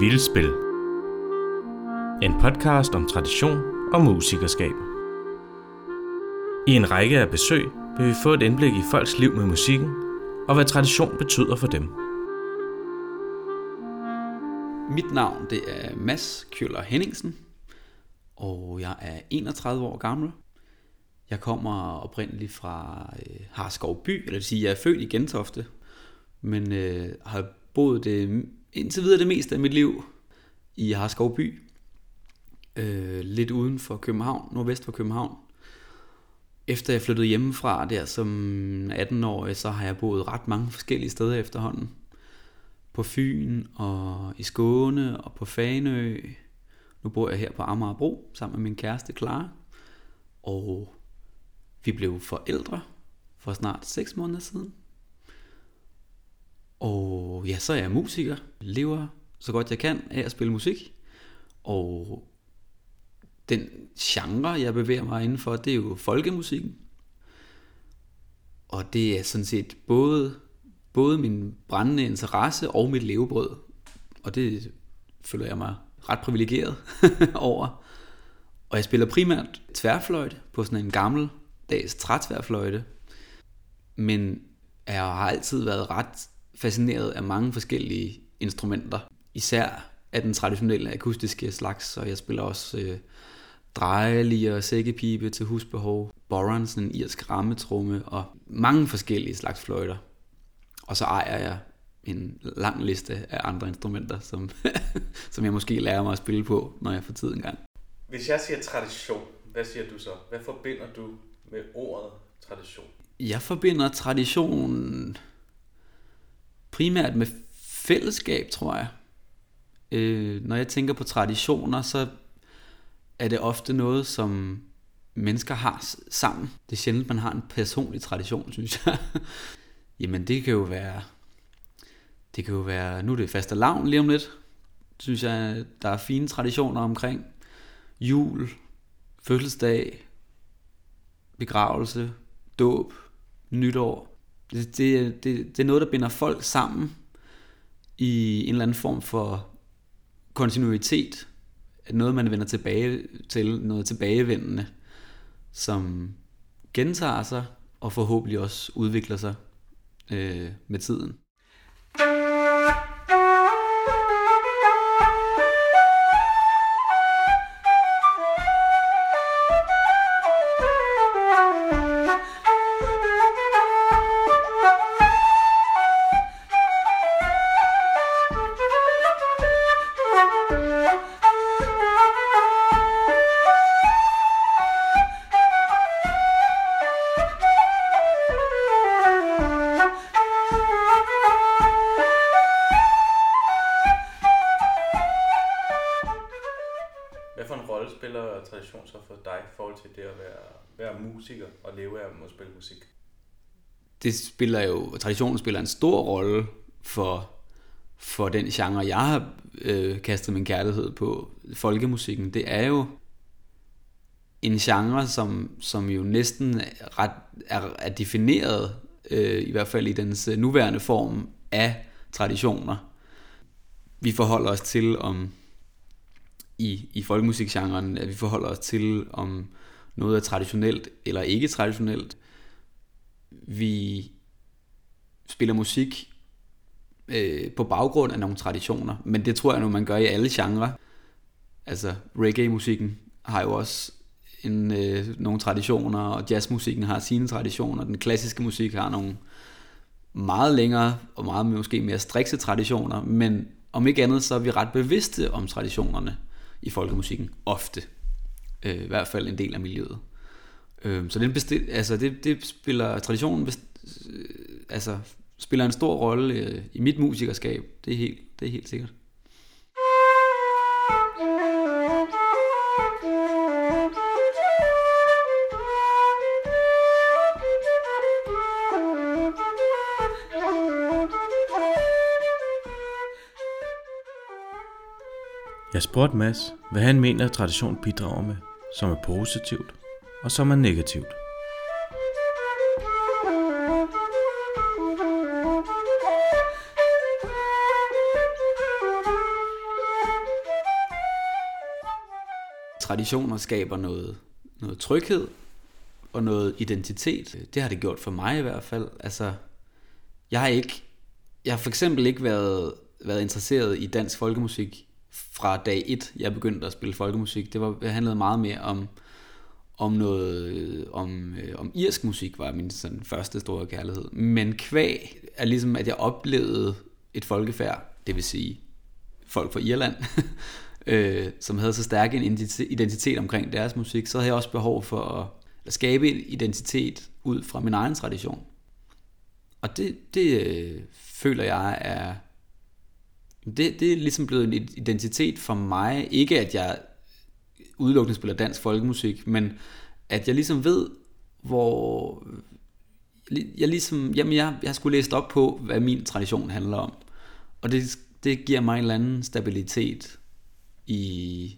Vildspil. En podcast om tradition og musikerskab. I en række af besøg vil vi få et indblik i folks liv med musikken, og hvad tradition betyder for dem. Mit navn det er Mads Kjøller Henningsen, og jeg er 31 år gammel. Jeg kommer oprindeligt fra øh, Harskov by, eller det vil sige, jeg er født i Gentofte, men øh, har boet det, indtil videre det meste af mit liv i Harskov by, øh, lidt uden for København, nordvest for København. Efter jeg flyttede hjemmefra der som 18-årig, så har jeg boet ret mange forskellige steder efterhånden. På Fyn og i Skåne og på Fanø. Nu bor jeg her på Amagerbro sammen med min kæreste Clara. Og vi blev forældre for snart 6 måneder siden. Og ja, så er jeg musiker. Lever så godt jeg kan af at spille musik. Og den genre, jeg bevæger mig indenfor, det er jo folkemusikken. Og det er sådan set både, både min brændende interesse og mit levebrød. Og det føler jeg mig ret privilegeret over. Og jeg spiller primært tværfløjte på sådan en gammel dags trætværfløjte. Men jeg har altid været ret fascineret af mange forskellige instrumenter. Især af den traditionelle akustiske slags, så jeg spiller også øh, drejelier og sækkepibe til husbehov, boron, sådan en irsk rammetrumme og mange forskellige slags fløjter. Og så ejer jeg en lang liste af andre instrumenter, som, som jeg måske lærer mig at spille på, når jeg får tid engang. Hvis jeg siger tradition, hvad siger du så? Hvad forbinder du med ordet tradition? Jeg forbinder tradition primært med fællesskab, tror jeg. Øh, når jeg tænker på traditioner, så er det ofte noget, som mennesker har sammen. Det er sjældent, man har en personlig tradition, synes jeg. Jamen, det kan jo være... Det kan jo være... Nu er det faste lavn lige om lidt. Synes jeg, der er fine traditioner omkring. Jul, fødselsdag, begravelse, dåb, nytår. Det, det, det, det er noget, der binder folk sammen i en eller anden form for kontinuitet noget, man vender tilbage til, noget tilbagevendende, som gentager sig og forhåbentlig også udvikler sig øh, med tiden. Tradition så for dig i forhold til det at være, være musiker og leve af at spille musik? Det spiller jo, traditionen spiller en stor rolle for, for den genre, jeg har øh, kastet min kærlighed på, folkemusikken. Det er jo en genre, som, som jo næsten ret, er, er defineret, øh, i hvert fald i dens øh, nuværende form, af traditioner. Vi forholder os til, om i, i folkemusikgenren, at vi forholder os til, om noget er traditionelt eller ikke traditionelt. Vi spiller musik øh, på baggrund af nogle traditioner, men det tror jeg nu, man gør i alle genrer. Altså reggae-musikken har jo også en, øh, nogle traditioner, og jazzmusikken har sine traditioner. Den klassiske musik har nogle meget længere og meget måske mere strikse traditioner, men om ikke andet, så er vi ret bevidste om traditionerne i folkemusikken, ofte. Øh, I hvert fald en del af miljøet. Øh, så den bestil, altså det, det spiller, traditionen best, øh, altså spiller en stor rolle øh, i mit musikerskab, det er helt, det er helt sikkert. Jeg spurgte Mads, hvad han mener, at tradition bidrager med, som er positivt og som er negativt. traditioner skaber noget, noget tryghed og noget identitet. Det har det gjort for mig i hvert fald. Altså, jeg har ikke, jeg har for eksempel ikke været, været interesseret i dansk folkemusik fra dag 1, jeg begyndte at spille folkemusik. Det, var, det handlede meget mere om, om noget, øh, om, øh, om irsk musik var min sådan, første store kærlighed. Men kvæg er ligesom, at jeg oplevede et folkefærd, det vil sige folk fra Irland, øh, som havde så stærk en identitet omkring deres musik, så havde jeg også behov for at, at skabe en identitet ud fra min egen tradition. Og det, det øh, føler jeg er... Det, det er ligesom blevet en identitet for mig. Ikke at jeg udelukkende spiller dansk folkemusik, men at jeg ligesom ved, hvor... Jeg ligesom, jamen jeg, jeg skulle læst op på, hvad min tradition handler om. Og det, det giver mig en eller anden stabilitet i,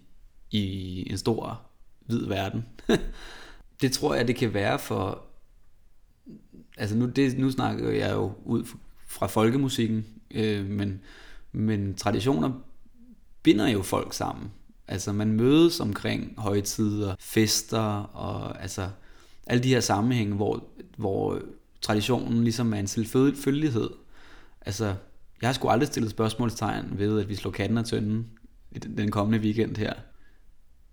i en stor, hvid verden. det tror jeg, det kan være for... Altså nu, det, nu snakker jeg jo ud fra folkemusikken, øh, men, men traditioner binder jo folk sammen. Altså man mødes omkring højtider, fester og altså alle de her sammenhænge, hvor, hvor traditionen ligesom er en selvfølgelighed. Altså, jeg har sgu aldrig stillet spørgsmålstegn ved, at vi slår katten af tønden den kommende weekend her.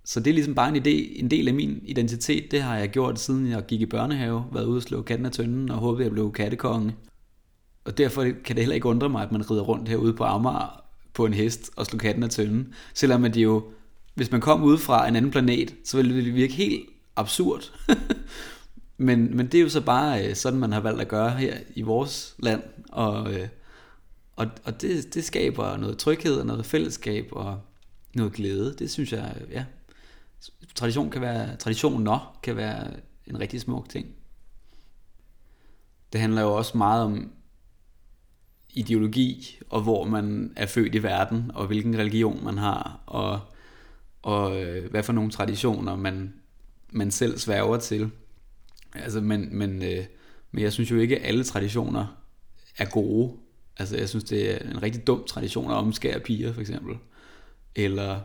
Så det er ligesom bare en, idé, en del af min identitet. Det har jeg gjort, siden jeg gik i børnehave, været ude og slå katten af tønden, og håbede, at jeg blev kattekonge. Og derfor kan det heller ikke undre mig, at man rider rundt herude på Amager på en hest og slår katten af tønden. Selvom at det jo, hvis man kom ud fra en anden planet, så ville det virke helt absurd. men, men det er jo så bare øh, sådan, man har valgt at gøre her i vores land. Og, øh, og, og det, det skaber noget tryghed og noget fællesskab og noget glæde. Det synes jeg, øh, ja. Tradition kan være, traditioner kan være en rigtig smuk ting. Det handler jo også meget om ideologi, og hvor man er født i verden, og hvilken religion man har, og, og øh, hvad for nogle traditioner man, man selv sværger til. Altså, men, men, øh, men jeg synes jo ikke, at alle traditioner er gode. Altså, jeg synes, det er en rigtig dum tradition at omskære piger, for eksempel. Eller,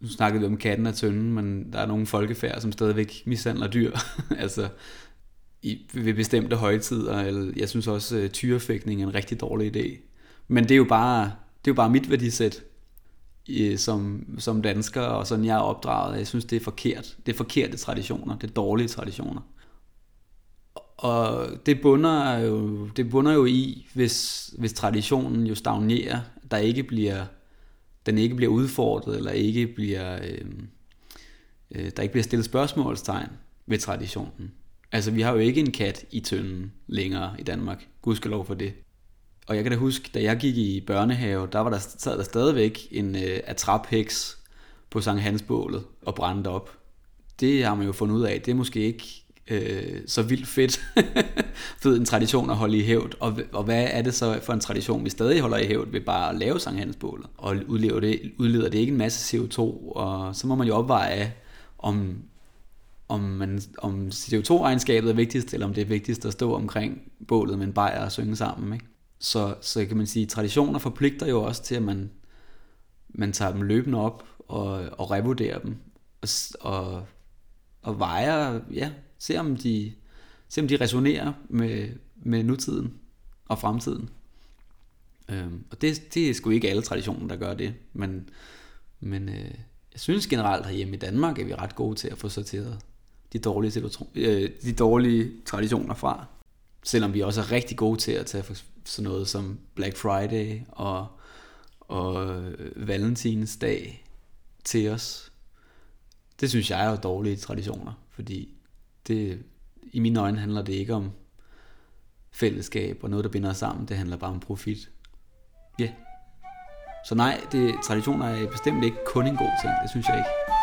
nu snakkede vi om katten og tønden, men der er nogle folkefærd, som stadigvæk mishandler dyr. altså, i, ved bestemte højtider. Eller, jeg synes også, øh, at tyrefægtning er en rigtig dårlig idé. Men det er jo bare, det er jo bare mit værdisæt som, som dansker, og sådan jeg er opdraget. Jeg synes, det er forkert. Det er forkerte traditioner. Det er dårlige traditioner. Og det bunder jo, det bunder jo i, hvis, hvis traditionen jo stagnerer, der ikke bliver, den ikke bliver udfordret, eller ikke bliver, øh, øh, der ikke bliver stillet spørgsmålstegn ved traditionen. Altså, vi har jo ikke en kat i tønden længere i Danmark. Gudskelov for det. Og jeg kan da huske, da jeg gik i børnehave, der var der, sad der stadigvæk en øh, atrapheks på Sankt Hansbålet og brændte op. Det har man jo fundet ud af. Det er måske ikke øh, så vildt fedt fed en tradition at holde i hævd. Og, og hvad er det så for en tradition, vi stadig holder i hævd ved bare at lave Sankt Hansbålet? Og udleder det, udleder det ikke en masse CO2? Og så må man jo opveje, om, om, man, om CO2-regnskabet er vigtigst, eller om det er vigtigst at stå omkring bålet med en bajer og synge sammen. Ikke? Så, så kan man sige, at traditioner forpligter jo også til, at man, man tager dem løbende op og, og revurderer dem. Og, og, og vejer, ja, se om de, se om de resonerer med, med nutiden og fremtiden. Øhm, og det, det er sgu ikke alle traditioner, der gør det, men, men øh, jeg synes generelt herhjemme i Danmark, er vi ret gode til at få sorteret de dårlige, øh, de dårlige traditioner fra. Selvom vi også er rigtig gode til at tage sådan noget som Black Friday og, og øh, Valentinsdag til os. Det synes jeg er jo dårlige traditioner, fordi det, i mine øjne handler det ikke om fællesskab og noget, der binder os sammen. Det handler bare om profit. Ja. Yeah. Så nej, det, traditioner er bestemt ikke kun en god ting. Det synes jeg ikke.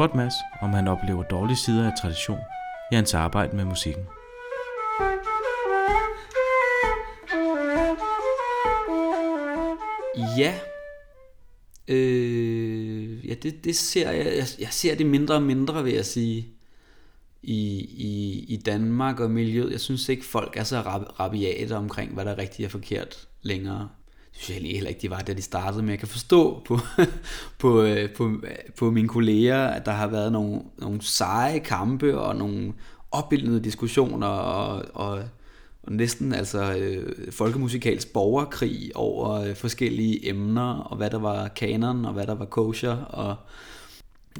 Spurgt Mads, om han oplever dårlige sider af tradition i hans arbejde med musikken. Ja. Øh, ja, det, det ser jeg, jeg. Jeg ser det mindre og mindre, vil jeg sige. i, i, i Danmark og miljøet. Jeg synes ikke, folk er så rab- rabiate omkring, hvad der er rigtigt og forkert længere. Det synes jeg heller ikke, de var, da de startede, men jeg kan forstå på, på, øh, på, på mine kolleger, at der har været nogle, nogle seje kampe og nogle opbildende diskussioner og, og, og næsten altså øh, folkemusikals borgerkrig over øh, forskellige emner og hvad der var kanon og hvad der var kosher og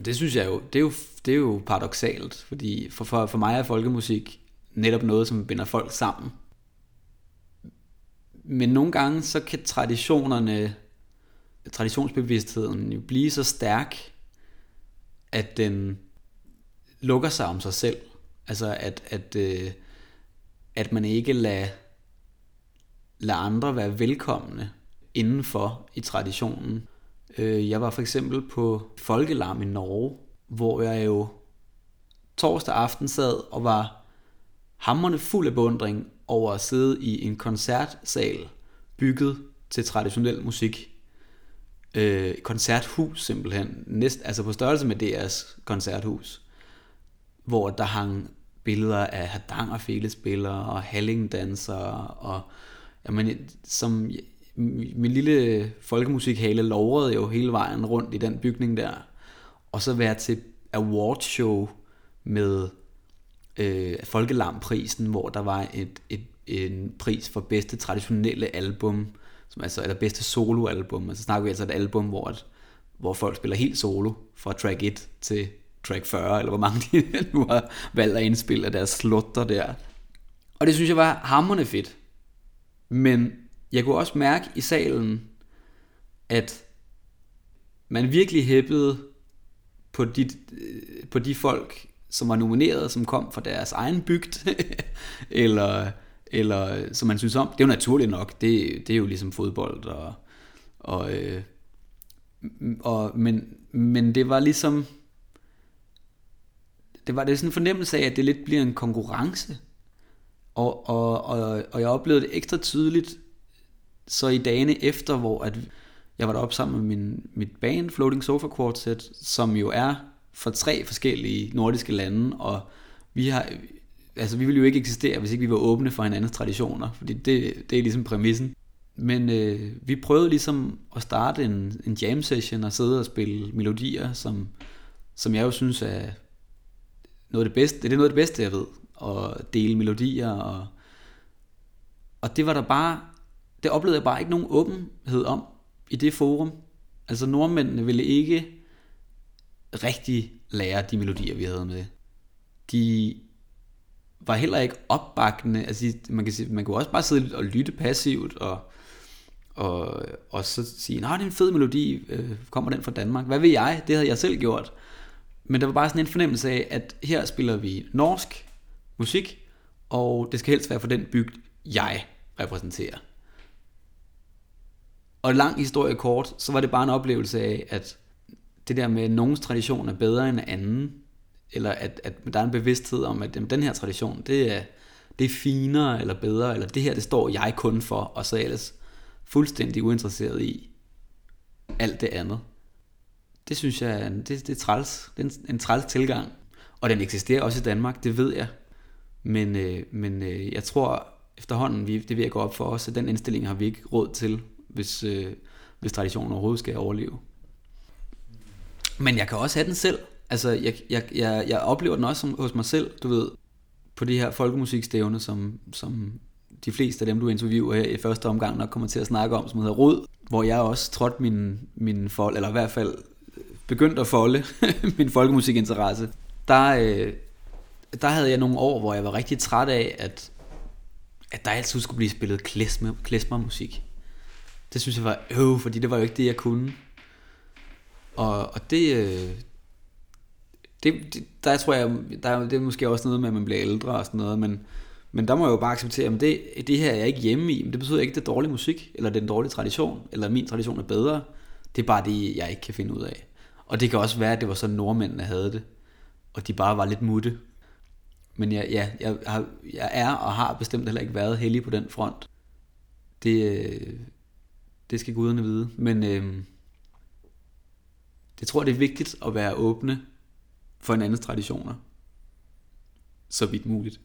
det synes jeg jo, det er jo, det er jo paradoxalt, fordi for, for, for mig er folkemusik netop noget, som binder folk sammen. Men nogle gange så kan traditionerne, traditionsbevidstheden jo blive så stærk, at den lukker sig om sig selv. Altså at, at, øh, at man ikke lader, lader andre være velkomne indenfor i traditionen. Øh, jeg var for eksempel på Folkelarm i Norge, hvor jeg jo torsdag aften sad og var hammerne fuld af beundring over at sidde i en koncertsal bygget til traditionel musik. Øh, koncerthus simpelthen, næst, altså på størrelse med DR's koncerthus, hvor der hang billeder af Hardangerfele-spillere og Hallingdansere og jamen, som min lille folkemusikhale lovrede jo hele vejen rundt i den bygning der. Og så være til awardshow med øh, Folkelamprisen, hvor der var et, et, en pris for bedste traditionelle album, som altså, eller bedste soloalbum. Altså snakker vi altså et album, hvor, et, hvor folk spiller helt solo, fra track 1 til track 40, eller hvor mange de nu har valgt at indspille af deres slutter der. Og det synes jeg var hammerne fedt. Men jeg kunne også mærke i salen, at man virkelig hæppede på de, øh, på de folk, som var nomineret, som kom fra deres egen bygd, eller, eller som man synes om. Det er jo naturligt nok, det, det er jo ligesom fodbold, og, og, øh, og, men, men det var ligesom, det var det sådan en fornemmelse af, at det lidt bliver en konkurrence, og, og, og, og jeg oplevede det ekstra tydeligt, så i dagene efter, hvor at jeg var deroppe sammen med min, mit band, Floating Sofa Quartet, som jo er fra tre forskellige nordiske lande, og vi har, altså vi ville jo ikke eksistere, hvis ikke vi var åbne for hinandens traditioner, fordi det, det er ligesom præmissen. Men øh, vi prøvede ligesom at starte en, en jam session og sidde og spille melodier, som, som jeg jo synes er noget af det bedste, det er noget af det bedste, jeg ved, at dele melodier, og, og det var der bare det oplevede jeg bare ikke nogen åbenhed om i det forum. Altså nordmændene ville ikke rigtig lære de melodier, vi havde med. De var heller ikke opbakkende. Altså, man kan, sige, man kunne også bare sidde og lytte passivt, og, og, og så sige, nej, det er en fed melodi, øh, kommer den fra Danmark? Hvad vil jeg? Det havde jeg selv gjort. Men der var bare sådan en fornemmelse af, at her spiller vi norsk musik, og det skal helst være for den bygd, jeg repræsenterer. Og lang historie kort, så var det bare en oplevelse af, at det der med, at nogens tradition er bedre end anden, eller at, at der er en bevidsthed om, at den her tradition, det er, det er finere eller bedre, eller det her, det står jeg kun for, og så ellers fuldstændig uinteresseret i alt det andet. Det synes jeg, det, det er træls. Det er en, en træls tilgang. Og den eksisterer også i Danmark, det ved jeg. Men, øh, men øh, jeg tror efterhånden, vi, det vil jeg gå op for os, at den indstilling har vi ikke råd til hvis, øh, hvis traditionen overhovedet skal overleve. Men jeg kan også have den selv. Altså, jeg, jeg, jeg, jeg oplever den også som, hos mig selv, du ved, på de her folkemusikstævne, som, som de fleste af dem, du interviewer her i første omgang, nok kommer til at snakke om, som hedder Rod, hvor jeg også trådte min, min fold, eller i hvert fald øh, begyndte at folde min folkemusikinteresse. Der, øh, der havde jeg nogle år, hvor jeg var rigtig træt af, at, at der altid skulle blive spillet klesmer, klesmermusik det synes jeg var øv, fordi det var jo ikke det, jeg kunne. Og, og det, øh, det, det, der tror jeg, der, det er måske også noget med, at man bliver ældre og sådan noget, men, men der må jeg jo bare acceptere, at det, det her er jeg ikke hjemme i, men det betyder ikke, at det er dårlig musik, eller den dårlige tradition, eller min tradition er bedre. Det er bare det, jeg ikke kan finde ud af. Og det kan også være, at det var sådan, nordmændene havde det, og de bare var lidt mutte. Men jeg, ja, jeg, har, jeg er og har bestemt heller ikke været heldig på den front. Det, øh, det skal guderne vide. Men øh, jeg tror, det er vigtigt at være åbne for en andens traditioner. så vidt muligt.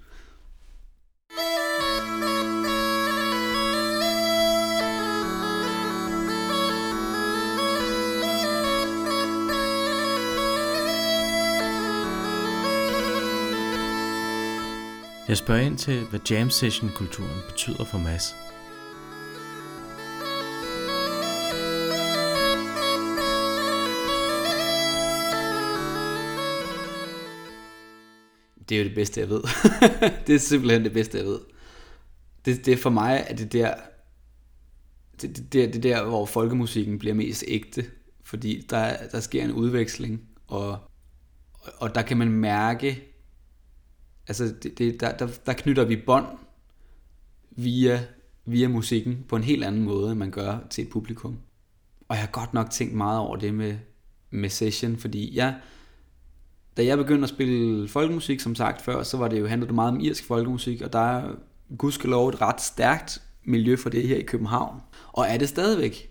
Jeg spørger ind til, hvad jam session kulturen betyder for Mads. Det er jo det bedste, jeg ved. det er simpelthen det bedste, jeg ved. Det, det for mig, er det der, det, det, det, det der, hvor folkemusikken bliver mest ægte. Fordi der, der sker en udveksling, og, og der kan man mærke, altså det, det, der, der, der knytter vi bånd via, via musikken på en helt anden måde, end man gør til et publikum. Og jeg har godt nok tænkt meget over det med, med session, fordi jeg, da jeg begyndte at spille folkemusik, som sagt før, så var det jo handlet meget om irsk folkemusik, og der er gudskelov et ret stærkt miljø for det her i København. Og er det stadigvæk.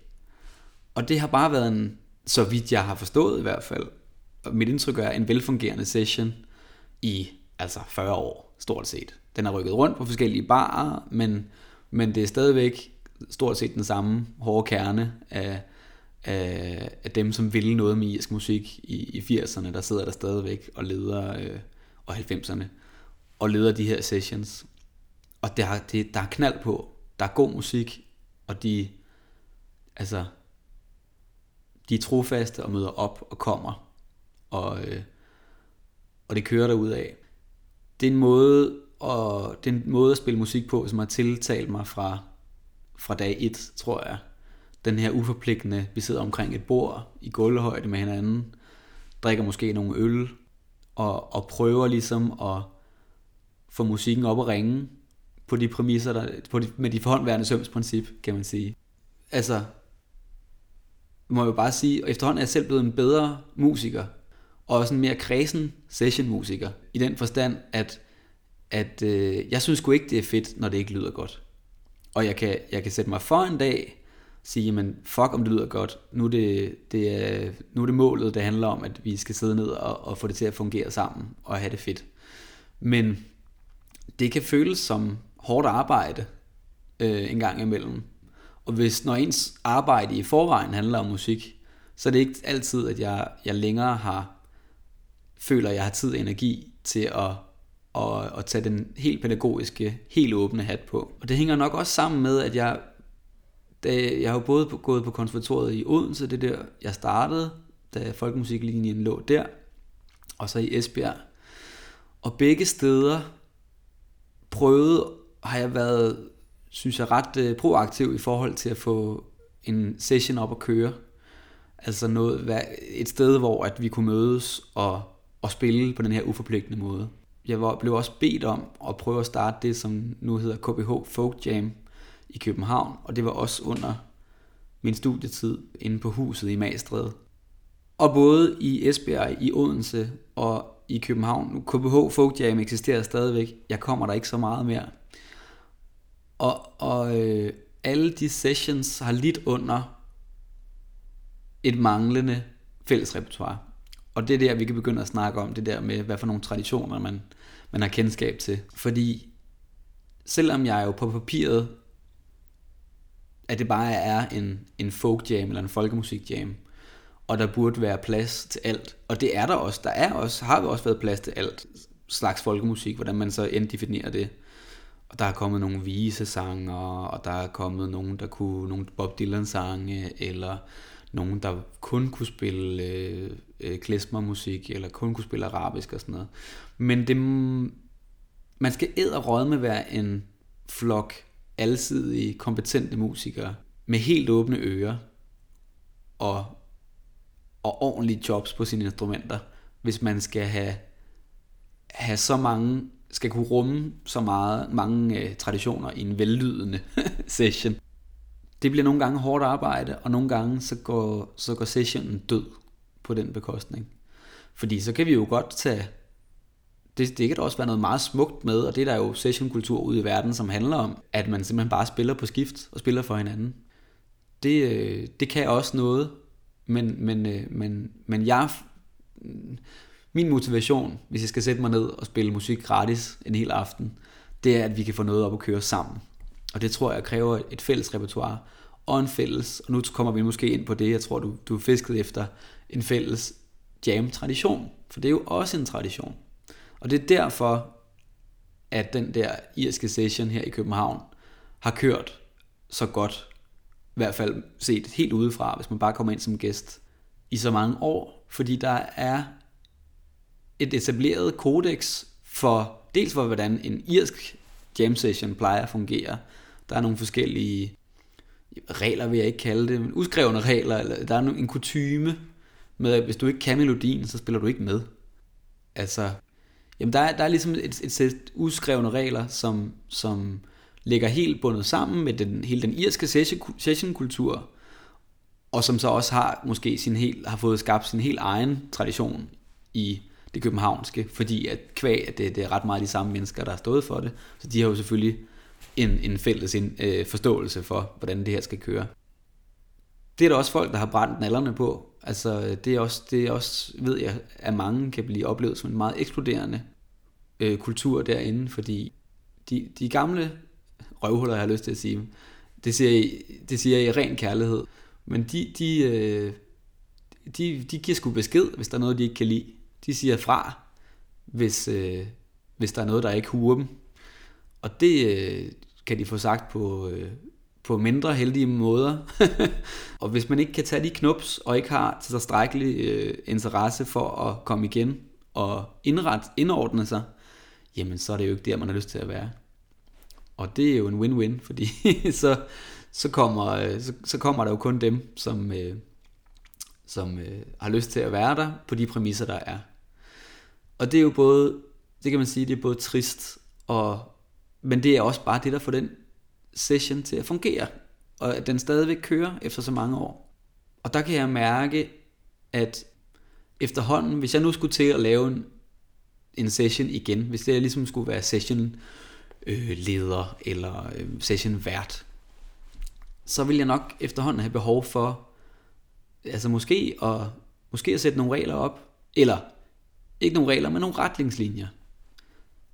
Og det har bare været en, så vidt jeg har forstået i hvert fald, og mit indtryk er en velfungerende session i altså 40 år, stort set. Den har rykket rundt på forskellige barer, men, men det er stadigvæk stort set den samme hårde kerne af, af, af dem, som ville noget med irsk musik i, i 80'erne, der sidder der stadigvæk og leder, øh, og 90'erne, og leder de her sessions. Og der, det, der er knald på. Der er god musik, og de, altså, de er trofaste og møder op og kommer, og, øh, og det kører derud af. Det er en måde, og det er en måde at spille musik på, som har tiltalt mig fra, fra dag 1, tror jeg den her uforpligtende, vi sidder omkring et bord i gulvhøjde med hinanden, drikker måske nogle øl, og, og prøver ligesom at få musikken op at ringe på de præmisser, der, på de, med de forhåndværende sømsprincip, kan man sige. Altså, må jeg jo bare sige, og efterhånden er jeg selv blevet en bedre musiker, og også en mere kredsen session-musiker, i den forstand, at, at øh, jeg synes sgu ikke, det er fedt, når det ikke lyder godt. Og jeg kan, jeg kan sætte mig for en dag, sige, men fuck om det lyder godt, nu er det, det er, nu er det målet, det handler om, at vi skal sidde ned og, og få det til at fungere sammen og have det fedt. Men det kan føles som hårdt arbejde øh, en gang imellem. Og hvis når ens arbejde i forvejen handler om musik, så er det ikke altid, at jeg, jeg længere har føler, at jeg har tid og energi til at, at, at tage den helt pædagogiske, helt åbne hat på. Og det hænger nok også sammen med, at jeg da, jeg har jo både gået på konservatoriet i Odense, det der jeg startede, da folkemusiklinjen lå der, og så i Esbjerg. Og begge steder prøvede, har jeg været, synes jeg, ret øh, proaktiv i forhold til at få en session op at køre. Altså noget, et sted, hvor at vi kunne mødes og, og spille på den her uforpligtende måde. Jeg var, blev også bedt om at prøve at starte det, som nu hedder KBH Folk Jam, i København, og det var også under min studietid inde på huset i Magstred. Og både i Esbjerg, i Odense og i København, nu KBH Folk Jam eksisterer stadigvæk, jeg kommer der ikke så meget mere. Og, og øh, alle de sessions har lidt under et manglende fælles repertoire. Og det er der, vi kan begynde at snakke om, det der med, hvad for nogle traditioner man, man har kendskab til. Fordi selvom jeg jo på papiret at det bare er en, en folk jam eller en folkemusik jam, og der burde være plads til alt. Og det er der også. Der er også, har vi også været plads til alt slags folkemusik, hvordan man så end definerer det. Og der er kommet nogle visesanger, og der er kommet nogen, der kunne, nogle Bob Dylan sange, eller nogen, der kun kunne spille øh, øh, eller kun kunne spille arabisk og sådan noget. Men det, man skal æde med være en flok alsidige, kompetente musikere med helt åbne ører og, og ordentlige jobs på sine instrumenter, hvis man skal have, have så mange, skal kunne rumme så meget, mange øh, traditioner i en vellydende session. Det bliver nogle gange hårdt arbejde, og nogle gange så går, så går sessionen død på den bekostning. Fordi så kan vi jo godt tage det, det kan da også være noget meget smukt med, og det er der jo sessionkultur ude i verden, som handler om, at man simpelthen bare spiller på skift og spiller for hinanden. Det, øh, det kan også noget, men, men, øh, men, men jeg, min motivation, hvis jeg skal sætte mig ned og spille musik gratis en hel aften, det er, at vi kan få noget op at køre sammen. Og det tror jeg kræver et fælles repertoire og en fælles, og nu kommer vi måske ind på det, jeg tror, du, du er fisket efter, en fælles jam-tradition. For det er jo også en tradition. Og det er derfor, at den der irske session her i København har kørt så godt, i hvert fald set helt udefra, hvis man bare kommer ind som gæst, i så mange år, fordi der er et etableret kodex for dels for, hvordan en irsk jam session plejer at fungere. Der er nogle forskellige regler, vil jeg ikke kalde det, men udskrevne regler, eller der er en kutyme med, at hvis du ikke kan melodien, så spiller du ikke med. Altså, jamen der er, der er ligesom et, et sæt udskrevne regler, som, som ligger helt bundet sammen med den, hele den irske sessionkultur, og som så også har måske sin helt, har fået skabt sin helt egen tradition i det københavnske, fordi at kvæg, det, det er ret meget de samme mennesker, der har stået for det, så de har jo selvfølgelig en, en fælles en, øh, forståelse for, hvordan det her skal køre. Det er der også folk, der har brændt nallerne på. Altså, det er også, det er også, ved jeg, at mange kan blive oplevet som en meget eksploderende øh, kultur derinde, fordi de, de gamle røvhuller, jeg har lyst til at sige, det siger, jeg, det siger jeg i ren kærlighed, men de, de, øh, de, de giver sgu besked, hvis der er noget, de ikke kan lide. De siger fra, hvis, øh, hvis der er noget, der ikke huer dem. Og det øh, kan de få sagt på, øh, på mindre heldige måder. og hvis man ikke kan tage de knups, og ikke har tilstrækkelig øh, interesse for at komme igen og indret, indordne sig, jamen så er det jo ikke der, man har lyst til at være. Og det er jo en win-win, fordi så, så, kommer, øh, så, så kommer der jo kun dem, som, øh, som øh, har lyst til at være der på de præmisser, der er. Og det er jo både, det kan man sige, det er både trist, og, men det er også bare det, der får den session til at fungere, og at den stadigvæk kører efter så mange år. Og der kan jeg mærke, at efterhånden, hvis jeg nu skulle til at lave en, en session igen, hvis det ligesom skulle være session øh, leder eller øh, session vært, så vil jeg nok efterhånden have behov for, altså måske at, måske at sætte nogle regler op, eller ikke nogle regler, men nogle retningslinjer.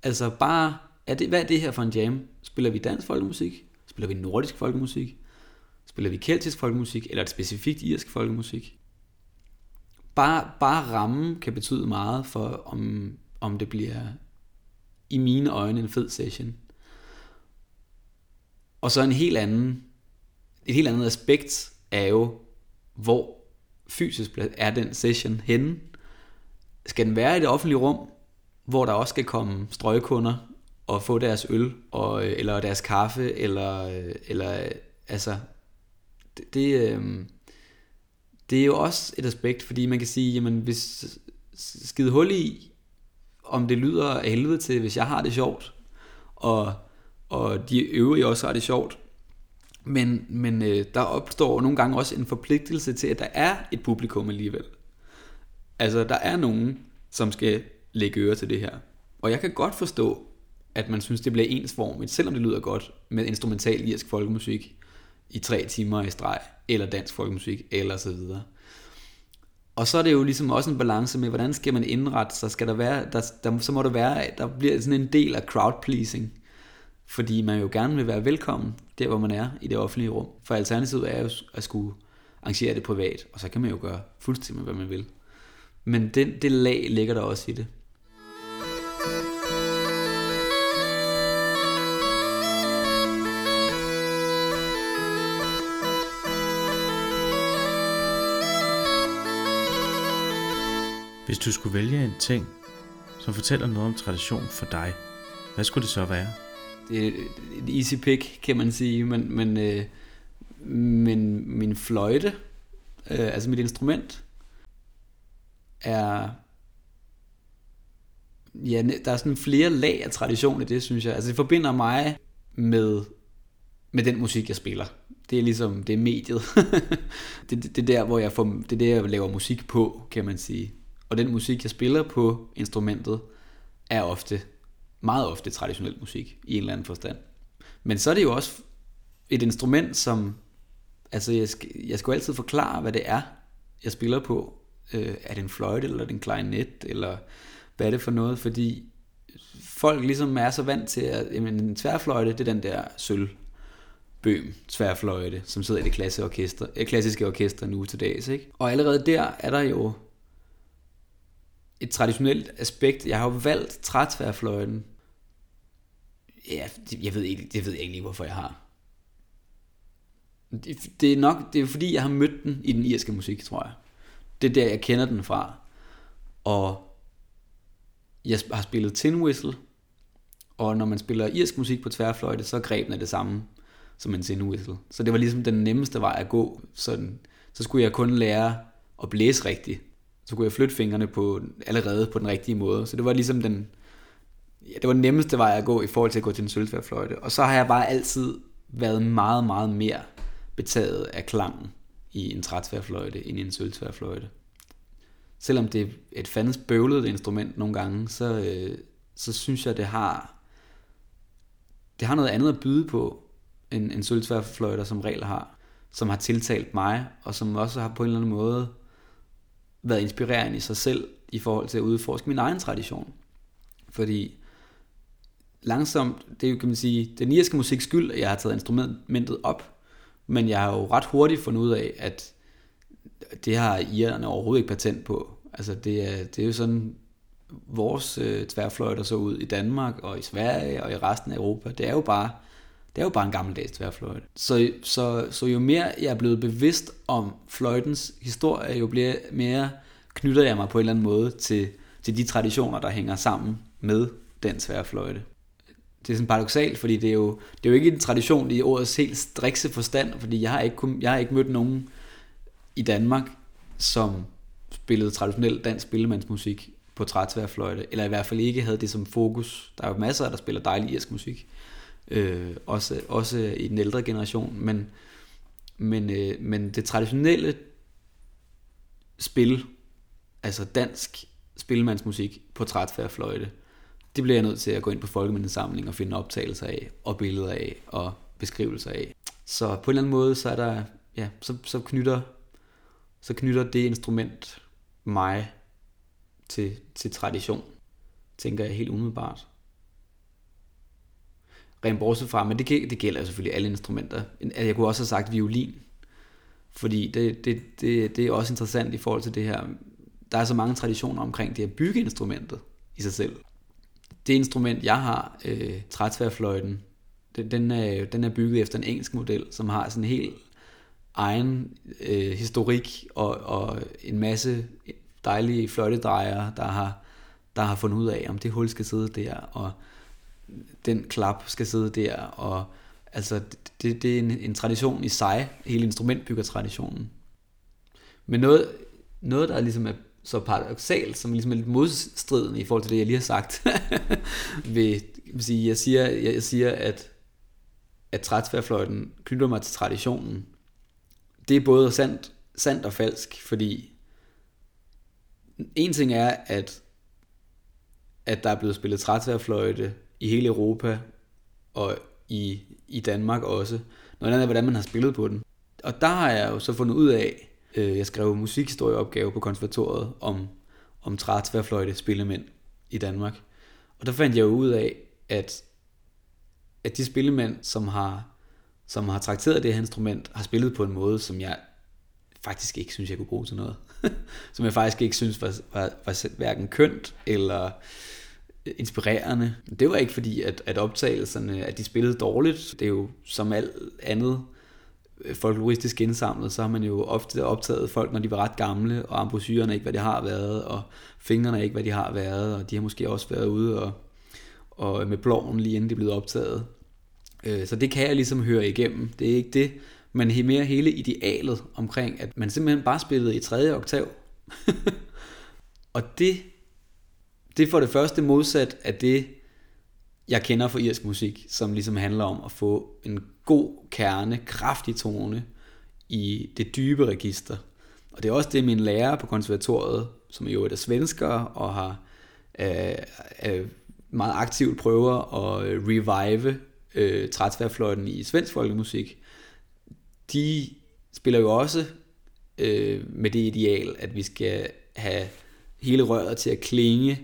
Altså bare, er det, hvad er det her for en jam? Spiller vi dansk folkemusik? Spiller vi nordisk folkemusik? Spiller vi keltisk folkemusik? Eller et specifikt irsk folkemusik? Bare, bare rammen kan betyde meget for, om, om det bliver i mine øjne en fed session. Og så en helt anden, et helt andet aspekt er jo, hvor fysisk er den session henne. Skal den være i det offentlige rum, hvor der også skal komme strøgkunder og få deres øl, og, øh, eller deres kaffe, eller, øh, eller øh, altså, det, det, det er jo også et aspekt, fordi man kan sige, jamen hvis skide hul i, om det lyder af helvede til, hvis jeg har det sjovt, og, og de øvrige også har det sjovt, men, men øh, der opstår nogle gange også en forpligtelse til, at der er et publikum alligevel. Altså, der er nogen, som skal lægge øre til det her. Og jeg kan godt forstå, at man synes, det bliver ensformigt, selvom det lyder godt med instrumental irsk folkemusik i tre timer i streg, eller dansk folkemusik, eller så videre. Og så er det jo ligesom også en balance med, hvordan skal man indrette sig? Skal der være, der, der, så må det være, der bliver sådan en del af crowd pleasing. Fordi man jo gerne vil være velkommen der, hvor man er i det offentlige rum. For alternativet er jo at skulle arrangere det privat, og så kan man jo gøre fuldstændig, hvad man vil. Men den, det lag ligger der også i det. Hvis du skulle vælge en ting, som fortæller noget om tradition for dig, hvad skulle det så være? Det er et easy pick, kan man sige, men, men, øh, men min fløjte, øh, altså mit instrument, er... Ja, der er sådan flere lag af tradition i det, synes jeg. Altså det forbinder mig med, med den musik, jeg spiller. Det er ligesom, det er mediet. det, det, det, er der, hvor jeg får, det er der, jeg laver musik på, kan man sige. Og den musik, jeg spiller på instrumentet, er ofte, meget ofte traditionel musik i en eller anden forstand. Men så er det jo også et instrument, som, altså jeg skal, jeg skal jo altid forklare, hvad det er, jeg spiller på. Øh, er det en fløjte, eller er det en klarinet, eller hvad er det for noget? Fordi folk ligesom er så vant til, at jamen, en tværfløjte, det er den der sølv bøm, tværfløjte, som sidder i det klassiske orkester, øh, klassiske orkester nu til dags. Ikke? Og allerede der er der jo et traditionelt aspekt. Jeg har jo valgt trætværfløjten. Ja, jeg ved, ikke, jeg ved ikke lige, hvorfor jeg har. Det, det er nok, det er fordi, jeg har mødt den i den irske musik, tror jeg. Det er der, jeg kender den fra. Og jeg har spillet tin whistle, og når man spiller irsk musik på tværfløjte, så er grebene det samme som en tin whistle. Så det var ligesom den nemmeste vej at gå. Sådan, så skulle jeg kun lære at blæse rigtigt. Så kunne jeg flytte fingrene på, allerede på den rigtige måde. Så det var ligesom den, ja, det var den nemmeste vej at gå i forhold til at gå til en sølvtværfløjte. Og så har jeg bare altid været meget, meget mere betaget af klangen i en trætværfløjte end i en sølvtværfløjte. Selvom det er et fandens bøvlet instrument nogle gange, så, øh, så synes jeg, det har, det har noget andet at byde på, end en sølvtværfløjter som regel har, som har tiltalt mig, og som også har på en eller anden måde været inspirerende i sig selv, i forhold til at udforske min egen tradition. Fordi langsomt, det er jo, kan man sige, den irske musik skyld, at jeg har taget instrumentet op, men jeg har jo ret hurtigt fundet ud af, at det har irerne overhovedet ikke patent på. Altså det er, det er jo sådan, vores øh, tværfløjter så ud i Danmark og i Sverige og i resten af Europa. Det er jo bare, det er jo bare en gammeldags tværfløjte. Så, så, så jo mere jeg er blevet bevidst om fløjtens historie, jo bliver mere knytter jeg mig på en eller anden måde til, til de traditioner, der hænger sammen med den tværfløjte. Det er sådan paradoxalt, fordi det er, jo, det er jo ikke en tradition i ordets helt strikse forstand, fordi jeg har ikke, kun, jeg har ikke mødt nogen i Danmark, som spillede traditionel dansk spillemandsmusik på trætværfløjte, eller i hvert fald ikke havde det som fokus. Der er jo masser, der spiller dejlig irsk musik, øh, også, også i den ældre generation, men, men, øh, men det traditionelle spil, altså dansk spillemandsmusik på trætværfløjte, det bliver jeg nødt til at gå ind på Folkemindesamlingen og finde optagelser af, og billeder af, og beskrivelser af. Så på en eller anden måde, så er der, ja, så, så knytter, så knytter det instrument mig til, til tradition, tænker jeg helt umiddelbart. Rent bortset fra, men det, det gælder selvfølgelig alle instrumenter. Altså, jeg kunne også have sagt violin, fordi det, det, det, det er også interessant i forhold til det her. Der er så mange traditioner omkring det at bygge instrumentet i sig selv. Det instrument, jeg har, øh, trætværfløjten, den, den, er, den er bygget efter en engelsk model, som har sådan en helt egen øh, historik og, og en masse dejlige fløjtedrejere, der har, der har fundet ud af, om det hul skal sidde der, og den klap skal sidde der, og altså det, det er en, en tradition i sig, hele instrumentbyggertraditionen. Men noget, noget, der ligesom er så paradoxalt, som ligesom er lidt modstridende i forhold til det, jeg lige har sagt, vil sige, jeg siger, jeg siger, at, at trætværfløjten knytter mig til traditionen. Det er både sandt, sandt og falsk, fordi en ting er, at, at der er blevet spillet trætværfløjte i hele Europa, og i, i Danmark også. Noget andet er, hvordan man har spillet på den. Og der har jeg jo så fundet ud af, øh, jeg skrev musikhistorieopgave på konservatoriet om, om trætværfløjte spillemænd i Danmark. Og der fandt jeg jo ud af, at, at de spillemænd, som har, som har trakteret det her instrument, har spillet på en måde, som jeg faktisk ikke synes, jeg kunne bruge til noget. som jeg faktisk ikke synes var, var, var hverken kønt eller inspirerende. Det var ikke fordi, at, at optagelserne, at de spillede dårligt. Det er jo som alt andet øh, folkloristisk indsamlet, så har man jo ofte optaget folk, når de var ret gamle, og ambrosyrerne ikke, hvad de har været, og fingrene ikke, hvad de har været, og de har måske også været ude og, og med bloven lige inden de blev optaget. Øh, så det kan jeg ligesom høre igennem. Det er ikke det, men mere hele idealet omkring, at man simpelthen bare spillede i tredje oktav. og det, det er for det første modsat af det, jeg kender fra irsk musik, som ligesom handler om at få en god kerne, kraftig tone i det dybe register. Og det er også det, min lærer på konservatoriet, som jo er svensker og har øh, øh, meget aktivt prøver at øh, revive øh, trætværfløjten i svensk folkemusik, de spiller jo også øh, med det ideal, at vi skal have hele røret til at klinge.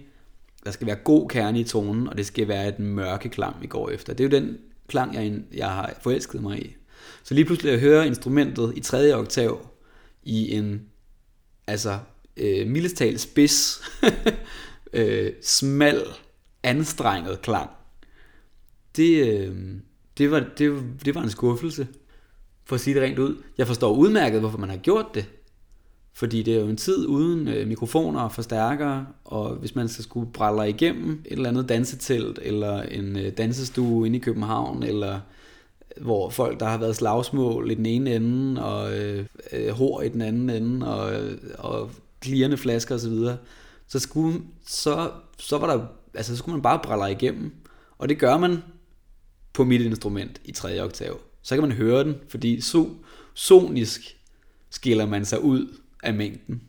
Der skal være god kerne i tonen, og det skal være et mørke klang, vi går efter. Det er jo den klang, jeg, jeg har forelsket mig i. Så lige pludselig at høre instrumentet i tredje oktav i en altså øh, mildestal spids, øh, smal, anstrenget klang. Det, øh, det, var, det, det var en skuffelse, for at sige det rent ud. Jeg forstår udmærket, hvorfor man har gjort det. Fordi det er jo en tid uden øh, mikrofoner og forstærkere, og hvis man skal skulle brælle igennem et eller andet dansetelt, eller en øh, dansestue inde i København, eller øh, hvor folk, der har været slagsmål i den ene ende, og øh, øh hår i den anden ende, og, øh, og klirrende flasker osv., så, så, skulle, så, så, var der, altså, så skulle man bare brælle igennem. Og det gør man på mit instrument i tredje oktav. Så kan man høre den, fordi so, sonisk skiller man sig ud af mængden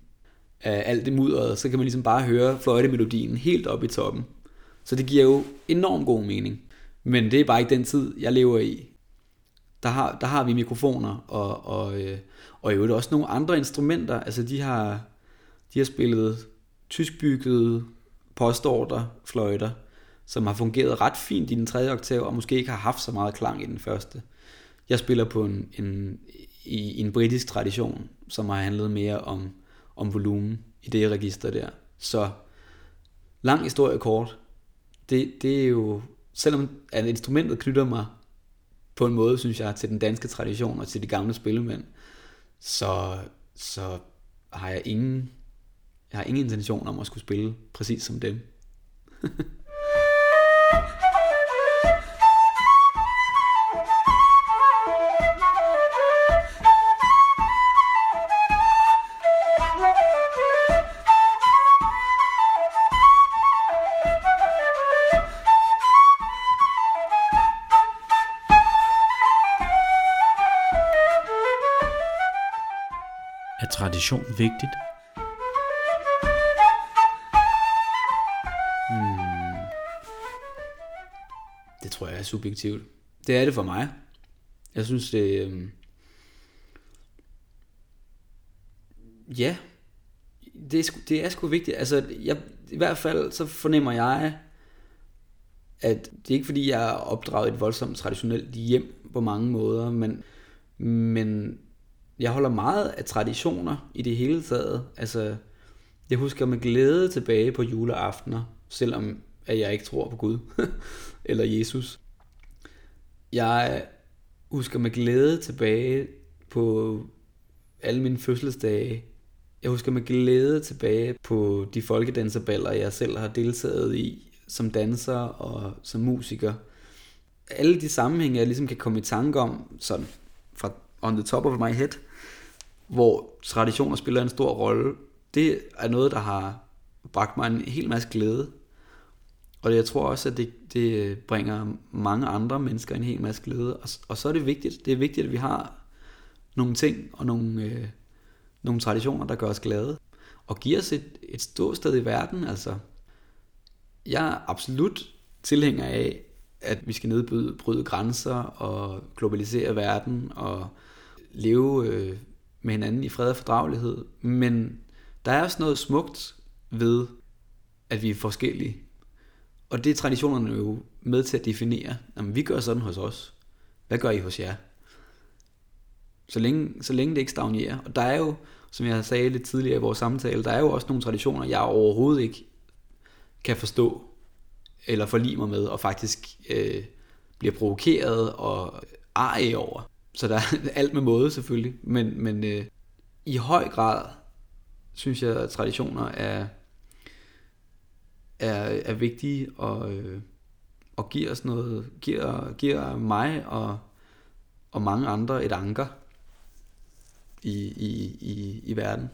af alt det mudderet, så kan man ligesom bare høre fløjtemelodien helt op i toppen. Så det giver jo enormt god mening. Men det er bare ikke den tid, jeg lever i. Der har, der har vi mikrofoner, og, og, øh, og i øvrigt også nogle andre instrumenter. Altså de har, de har spillet tyskbyggede postorder fløjter, som har fungeret ret fint i den tredje oktav, og måske ikke har haft så meget klang i den første. Jeg spiller på en, en, i en britisk tradition, som har handlet mere om, om volumen i det register der. Så lang historie kort, det, det er jo, selvom at instrumentet knytter mig på en måde, synes jeg, til den danske tradition og til de gamle spillemænd, så, så har jeg ingen, jeg har ingen intention om at skulle spille præcis som dem. tradition vigtigt? Hmm. Det tror jeg er subjektivt. Det er det for mig. Jeg synes, det... Øh... Ja, det er, sgu, det er sgu vigtigt. Altså, jeg, i hvert fald så fornemmer jeg, at det er ikke fordi, jeg er opdraget i et voldsomt traditionelt hjem på mange måder, men, men jeg holder meget af traditioner i det hele taget. Altså, jeg husker med glæde tilbage på juleaftener, selvom at jeg ikke tror på Gud eller Jesus. Jeg husker med glæde tilbage på alle mine fødselsdage. Jeg husker med glæde tilbage på de folkedanserballer, jeg selv har deltaget i som danser og som musiker. Alle de sammenhænge, jeg ligesom kan komme i tanke om, sådan fra on the top of my head, hvor traditioner spiller en stor rolle, det er noget, der har bragt mig en hel masse glæde. Og jeg tror også, at det, det bringer mange andre mennesker en hel masse glæde. Og, og så er det vigtigt, det er vigtigt, at vi har nogle ting og nogle, øh, nogle traditioner, der gør os glade. Og giver os et, et ståsted i verden. Altså, jeg er absolut tilhænger af, at vi skal nedbryde grænser og globalisere verden og leve øh, med hinanden i fred og fordragelighed. Men der er også noget smukt ved, at vi er forskellige. Og det er traditionerne jo med til at definere. Jamen, vi gør sådan hos os. Hvad gør I hos jer? Så længe, så længe det ikke stagnerer. Og der er jo, som jeg sagde lidt tidligere i vores samtale, der er jo også nogle traditioner, jeg overhovedet ikke kan forstå eller forlige mig med, og faktisk øh, bliver provokeret og arg over. Så der er alt med måde selvfølgelig, men, men øh, i høj grad synes jeg, at traditioner er, er, er vigtige og, øh, og giver os noget, giver, giver mig og, og mange andre et anker i, i, i, i verden.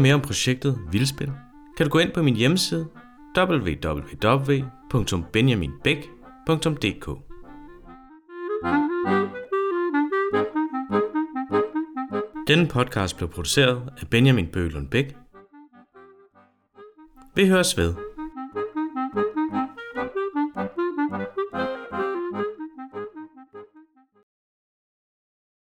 Mere om projektet Vildspil, kan du gå ind på min hjemmeside www.benjaminbæk.dk Denne podcast blev produceret af Benjamin Bøgelund Bæk. Vi høres ved.